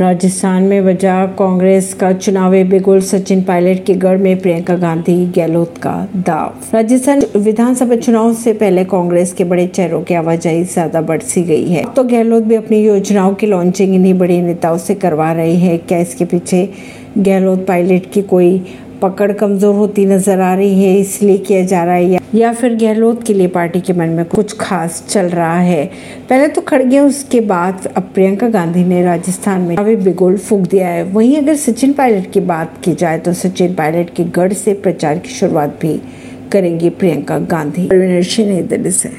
राजस्थान में बजा कांग्रेस का चुनावी बिगुल, सचिन पायलट के गढ़ में प्रियंका गांधी, गहलोत का दाव। राजस्थान विधानसभा चुनाव से पहले कांग्रेस के बड़े चेहरों की आवाजाही ज़्यादा बढ़ सी गई है। तो गहलोत भी अपनी योजनाओं की लॉन्चिंग इन्हीं बड़े नेताओं से करवा रहे हैं। क्या इसके पीछे गहलोत पायलट की कोई पकड़ कमज़ोर होती नज़र आ रही है? इसलिए किया जा रहा है या, फिर गहलोत के लिए पार्टी के मन में कुछ खास चल रहा है। पहले तो खड़गे उसके बाद अब प्रियंका गांधी ने राजस्थान में अभी बिगोल फूक दिया है। वहीं अगर सचिन पायलट की बात की जाए तो सचिन पायलट के गढ़ से प्रचार की शुरुआत भी करेंगी प्रियंका गांधी। नई दिल्ली से।